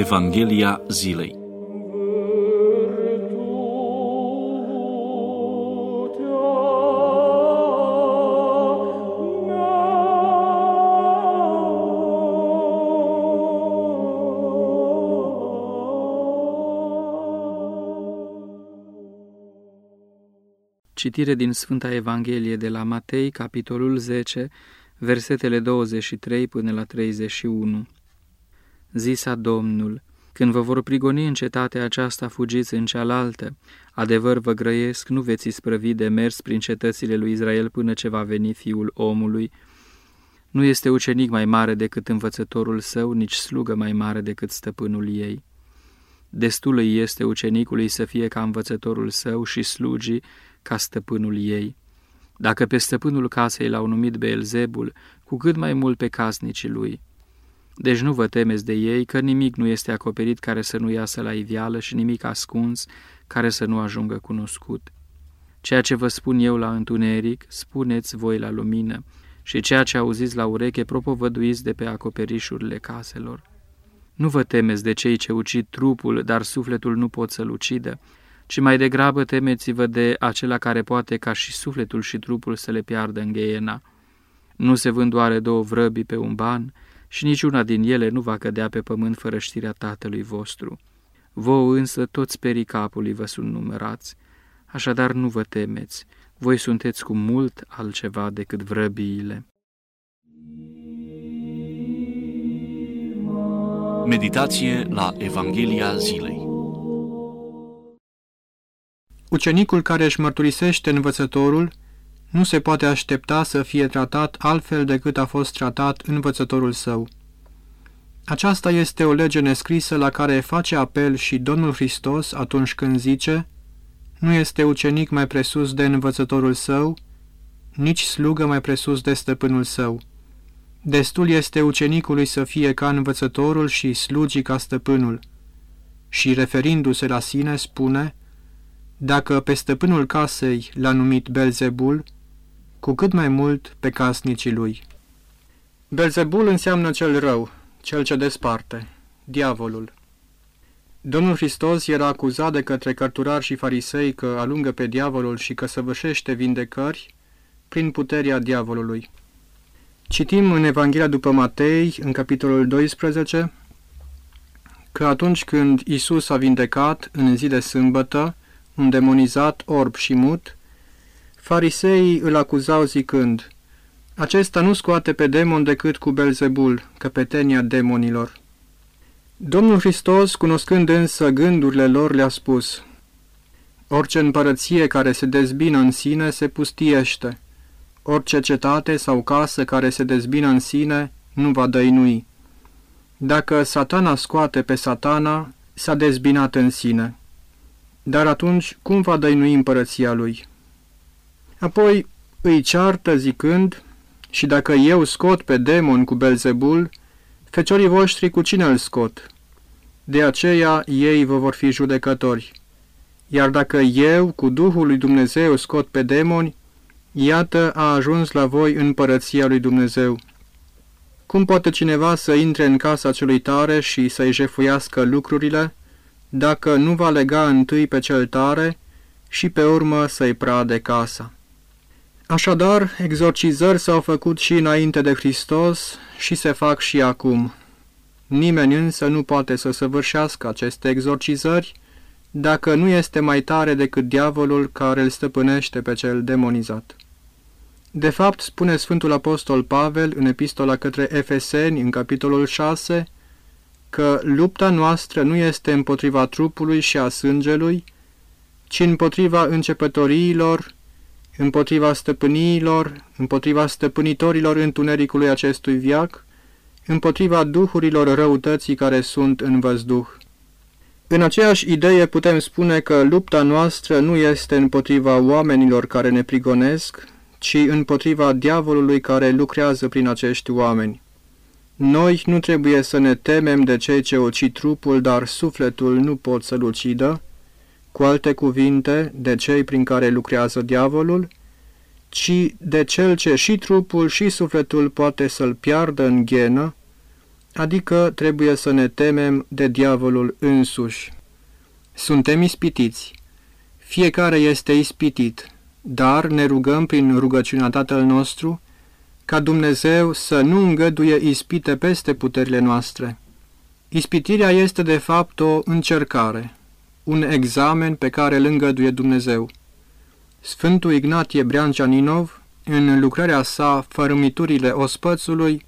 Evanghelia zilei Citire din Sfânta Evanghelie de la Matei, capitolul 10, versetele 23 până la 31. Zisa Domnul, când vă vor prigoni în cetatea aceasta, fugiți în cealaltă. Adevăr vă grăiesc, nu veți isprăvi de mers prin cetățile lui Israel până ce va veni fiul omului. Nu este ucenic mai mare decât învățătorul său, nici slugă mai mare decât stăpânul ei. Destul îi este ucenicului să fie ca învățătorul său și slugii ca stăpânul ei. Dacă pe stăpânul casei l-au numit Beelzebul, cu cât mai mult pe casnicii lui. Deci nu vă temeți de ei, că nimic nu este acoperit care să nu iasă la iveală și nimic ascuns care să nu ajungă cunoscut. Ceea ce vă spun eu la întuneric, spuneți voi la lumină, și ceea ce auziți la ureche, propovăduiți de pe acoperișurile caselor. Nu vă temeți de cei ce ucid trupul, dar sufletul nu pot să-l ucidă, ci mai degrabă temeți-vă de acela care poate ca și sufletul și trupul să le piardă în gheiena. Nu se vând doare două vrăbii pe un ban și niciuna din ele nu va cădea pe pământ fără știrea Tatălui vostru. Vouă însă toți perii capului vă sunt numărați, așadar nu vă temeți, voi sunteți cu mult altceva decât vrăbiile. Meditație la Evanghelia zilei Ucenicul care își mărturisește învățătorul nu se poate aștepta să fie tratat altfel decât a fost tratat învățătorul său. Aceasta este o lege nescrisă la care face apel și Domnul Hristos atunci când zice Nu este ucenic mai presus de învățătorul său, nici slugă mai presus de stăpânul său. Destul este ucenicului să fie ca învățătorul și slugii ca stăpânul. Și referindu-se la sine spune dacă pe stăpânul casei l-a numit Belzebul, cu cât mai mult pe casnicii lui. Belzebul înseamnă cel rău, cel ce desparte, diavolul. Domnul Hristos era acuzat de către cărturari și farisei că alungă pe diavolul și că săvârșește vindecări prin puterea diavolului. Citim în Evanghelia după Matei, în capitolul 12, că atunci când Isus a vindecat în zi de sâmbătă un demonizat orb și mut, fariseii îl acuzau zicând, Acesta nu scoate pe demon decât cu Belzebul, căpetenia demonilor. Domnul Hristos, cunoscând însă gândurile lor, le-a spus, Orice împărăție care se dezbină în sine se pustiește, orice cetate sau casă care se dezbină în sine nu va dăinui. Dacă satana scoate pe satana, s-a dezbinat în sine. Dar atunci, cum va dăinui împărăția lui? Apoi îi ceartă zicând, și dacă eu scot pe demon cu Belzebul, feciorii voștri cu cine îl scot? De aceea ei vă vor fi judecători. Iar dacă eu cu Duhul lui Dumnezeu scot pe demoni, iată a ajuns la voi împărăția lui Dumnezeu. Cum poate cineva să intre în casa celui tare și să-i jefuiască lucrurile, dacă nu va lega întâi pe cel tare și pe urmă să-i prade casa. Așadar, exorcizări s-au făcut și înainte de Hristos și se fac și acum. Nimeni însă nu poate să săvârșească aceste exorcizări dacă nu este mai tare decât diavolul care îl stăpânește pe cel demonizat. De fapt, spune Sfântul Apostol Pavel în epistola către Efeseni, în capitolul 6, că lupta noastră nu este împotriva trupului și a sângelui, ci împotriva începătoriilor, împotriva stăpâniilor, împotriva stăpânitorilor întunericului acestui viac, împotriva duhurilor răutății care sunt în văzduh. În aceeași idee putem spune că lupta noastră nu este împotriva oamenilor care ne prigonesc, ci împotriva diavolului care lucrează prin acești oameni. Noi nu trebuie să ne temem de cei ce ucid trupul, dar sufletul nu pot să-l ucidă, cu alte cuvinte, de cei prin care lucrează diavolul, ci de cel ce și trupul și sufletul poate să-l piardă în ghenă, adică trebuie să ne temem de diavolul însuși. Suntem ispitiți. Fiecare este ispitit, dar ne rugăm prin rugăciunea Tatăl nostru ca Dumnezeu să nu îngăduie ispite peste puterile noastre. Ispitirea este de fapt o încercare, un examen pe care îl îngăduie Dumnezeu. Sfântul Ignatie Brianjaninov, în lucrarea sa Fărâmiturile ospățului,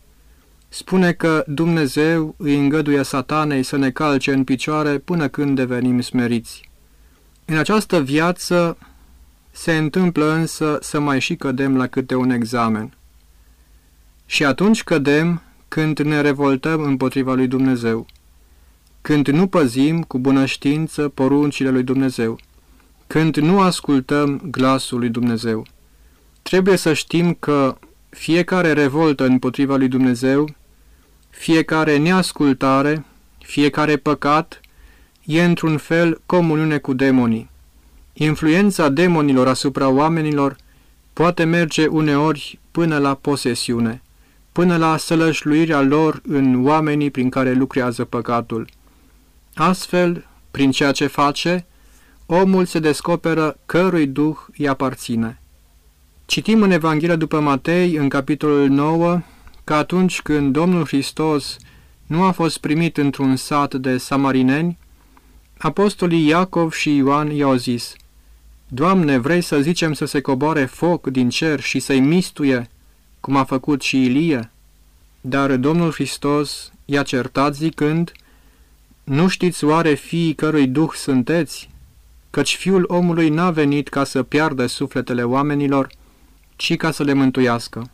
spune că Dumnezeu îi îngăduie satanei să ne calce în picioare până când devenim smeriți. În această viață se întâmplă însă să mai și cădem la câte un examen. Și atunci cădem când ne revoltăm împotriva lui Dumnezeu, când nu păzim cu bună știință poruncile lui Dumnezeu, când nu ascultăm glasul lui Dumnezeu. Trebuie să știm că fiecare revoltă împotriva lui Dumnezeu, fiecare neascultare, fiecare păcat, e într-un fel comuniune cu demonii. Influența demonilor asupra oamenilor poate merge uneori până la posesiune, până la sălășluirea lor în oamenii prin care lucrează păcatul. Astfel, prin ceea ce face, omul se descoperă cărui duh îi aparține. Citim în Evanghelia după Matei, în capitolul 9, că atunci când Domnul Hristos nu a fost primit într-un sat de samarineni, apostolii Iacov și Ioan i-au zis, Doamne, vrei să zicem să se coboare foc din cer și să-i mistuie, cum a făcut și Ilie? Dar Domnul Hristos i-a certat zicând, Nu știți oare fiii cărui duh sunteți? Căci fiul omului n-a venit ca să piardă sufletele oamenilor, ci ca să le mântuiască.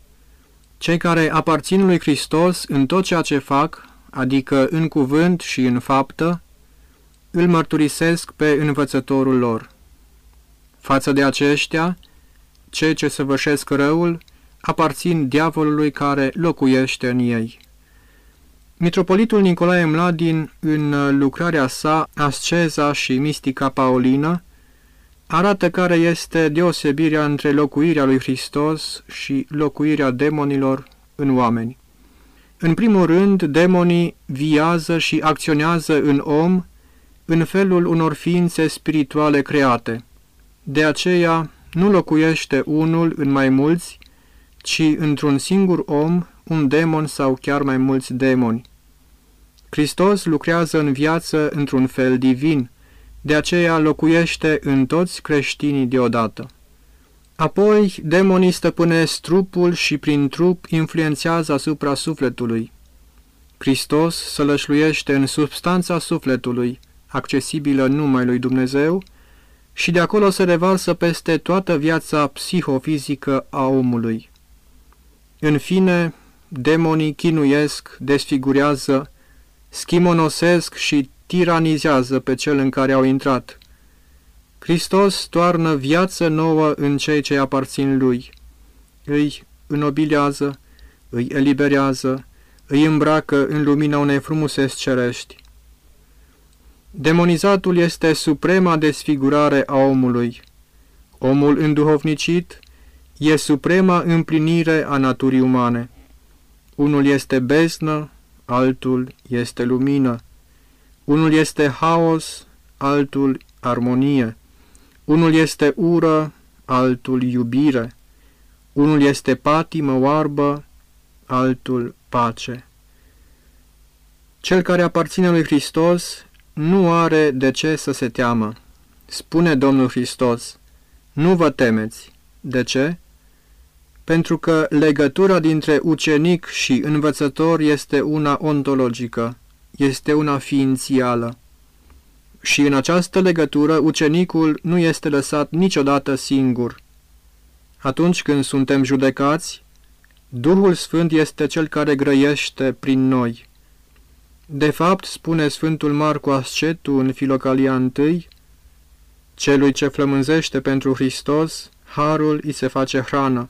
Cei care aparțin lui Hristos în tot ceea ce fac, adică în cuvânt și în faptă, îl mărturisesc pe învățătorul lor. Față de aceștia, cei ce săvârșesc răul aparțin diavolului care locuiește în ei. Mitropolitul Nicolae Mladin, în lucrarea sa Asceza și Mistica Paulină, arată care este deosebirea între locuirea lui Hristos și locuirea demonilor în oameni. În primul rând, demonii viază și acționează în om în felul unor ființe spirituale create. De aceea, nu locuiește unul în mai mulți, ci într-un singur om, un demon sau chiar mai mulți demoni. Hristos lucrează în viață într-un fel divin, de aceea locuiește în toți creștinii deodată. Apoi, demonii stăpânesc trupul și prin trup influențează asupra sufletului. Hristos sălășluiește în substanța sufletului, accesibilă numai lui Dumnezeu, și de acolo se revarsă peste toată viața psihofizică a omului. În fine, demonii chinuiesc, desfigurează, schimonosesc și tiranizează pe cel în care au intrat. Hristos toarnă viață nouă în cei ce aparțin lui. Îi înobilează, îi eliberează, îi îmbracă în lumina unei frumuseți cerești. Demonizatul este suprema desfigurare a omului. Omul înduhovnicit e suprema împlinire a naturii umane. Unul este beznă, altul este lumină. Unul este haos, altul armonie. Unul este ură, altul iubire. Unul este patimă oarbă, altul pace. Cel care aparține lui Hristos nu are de ce să se teamă. Spune Domnul Hristos, nu vă temeți. De ce? Pentru că legătura dintre ucenic și învățător este una ontologică, este una ființială. Și în această legătură ucenicul nu este lăsat niciodată singur. Atunci când suntem judecați, Duhul Sfânt este cel care grăiește prin noi. De fapt, spune Sfântul Marcu Ascetu în Filocalia I, celui ce flămânzește pentru Hristos, harul îi se face hrană,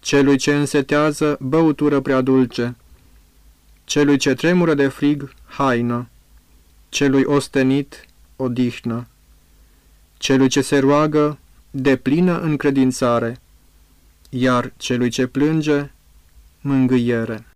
celui ce însetează, băutură prea dulce, celui ce tremură de frig, haină, celui ostenit, odihnă, celui ce se roagă, de plină încredințare, iar celui ce plânge, mângâiere.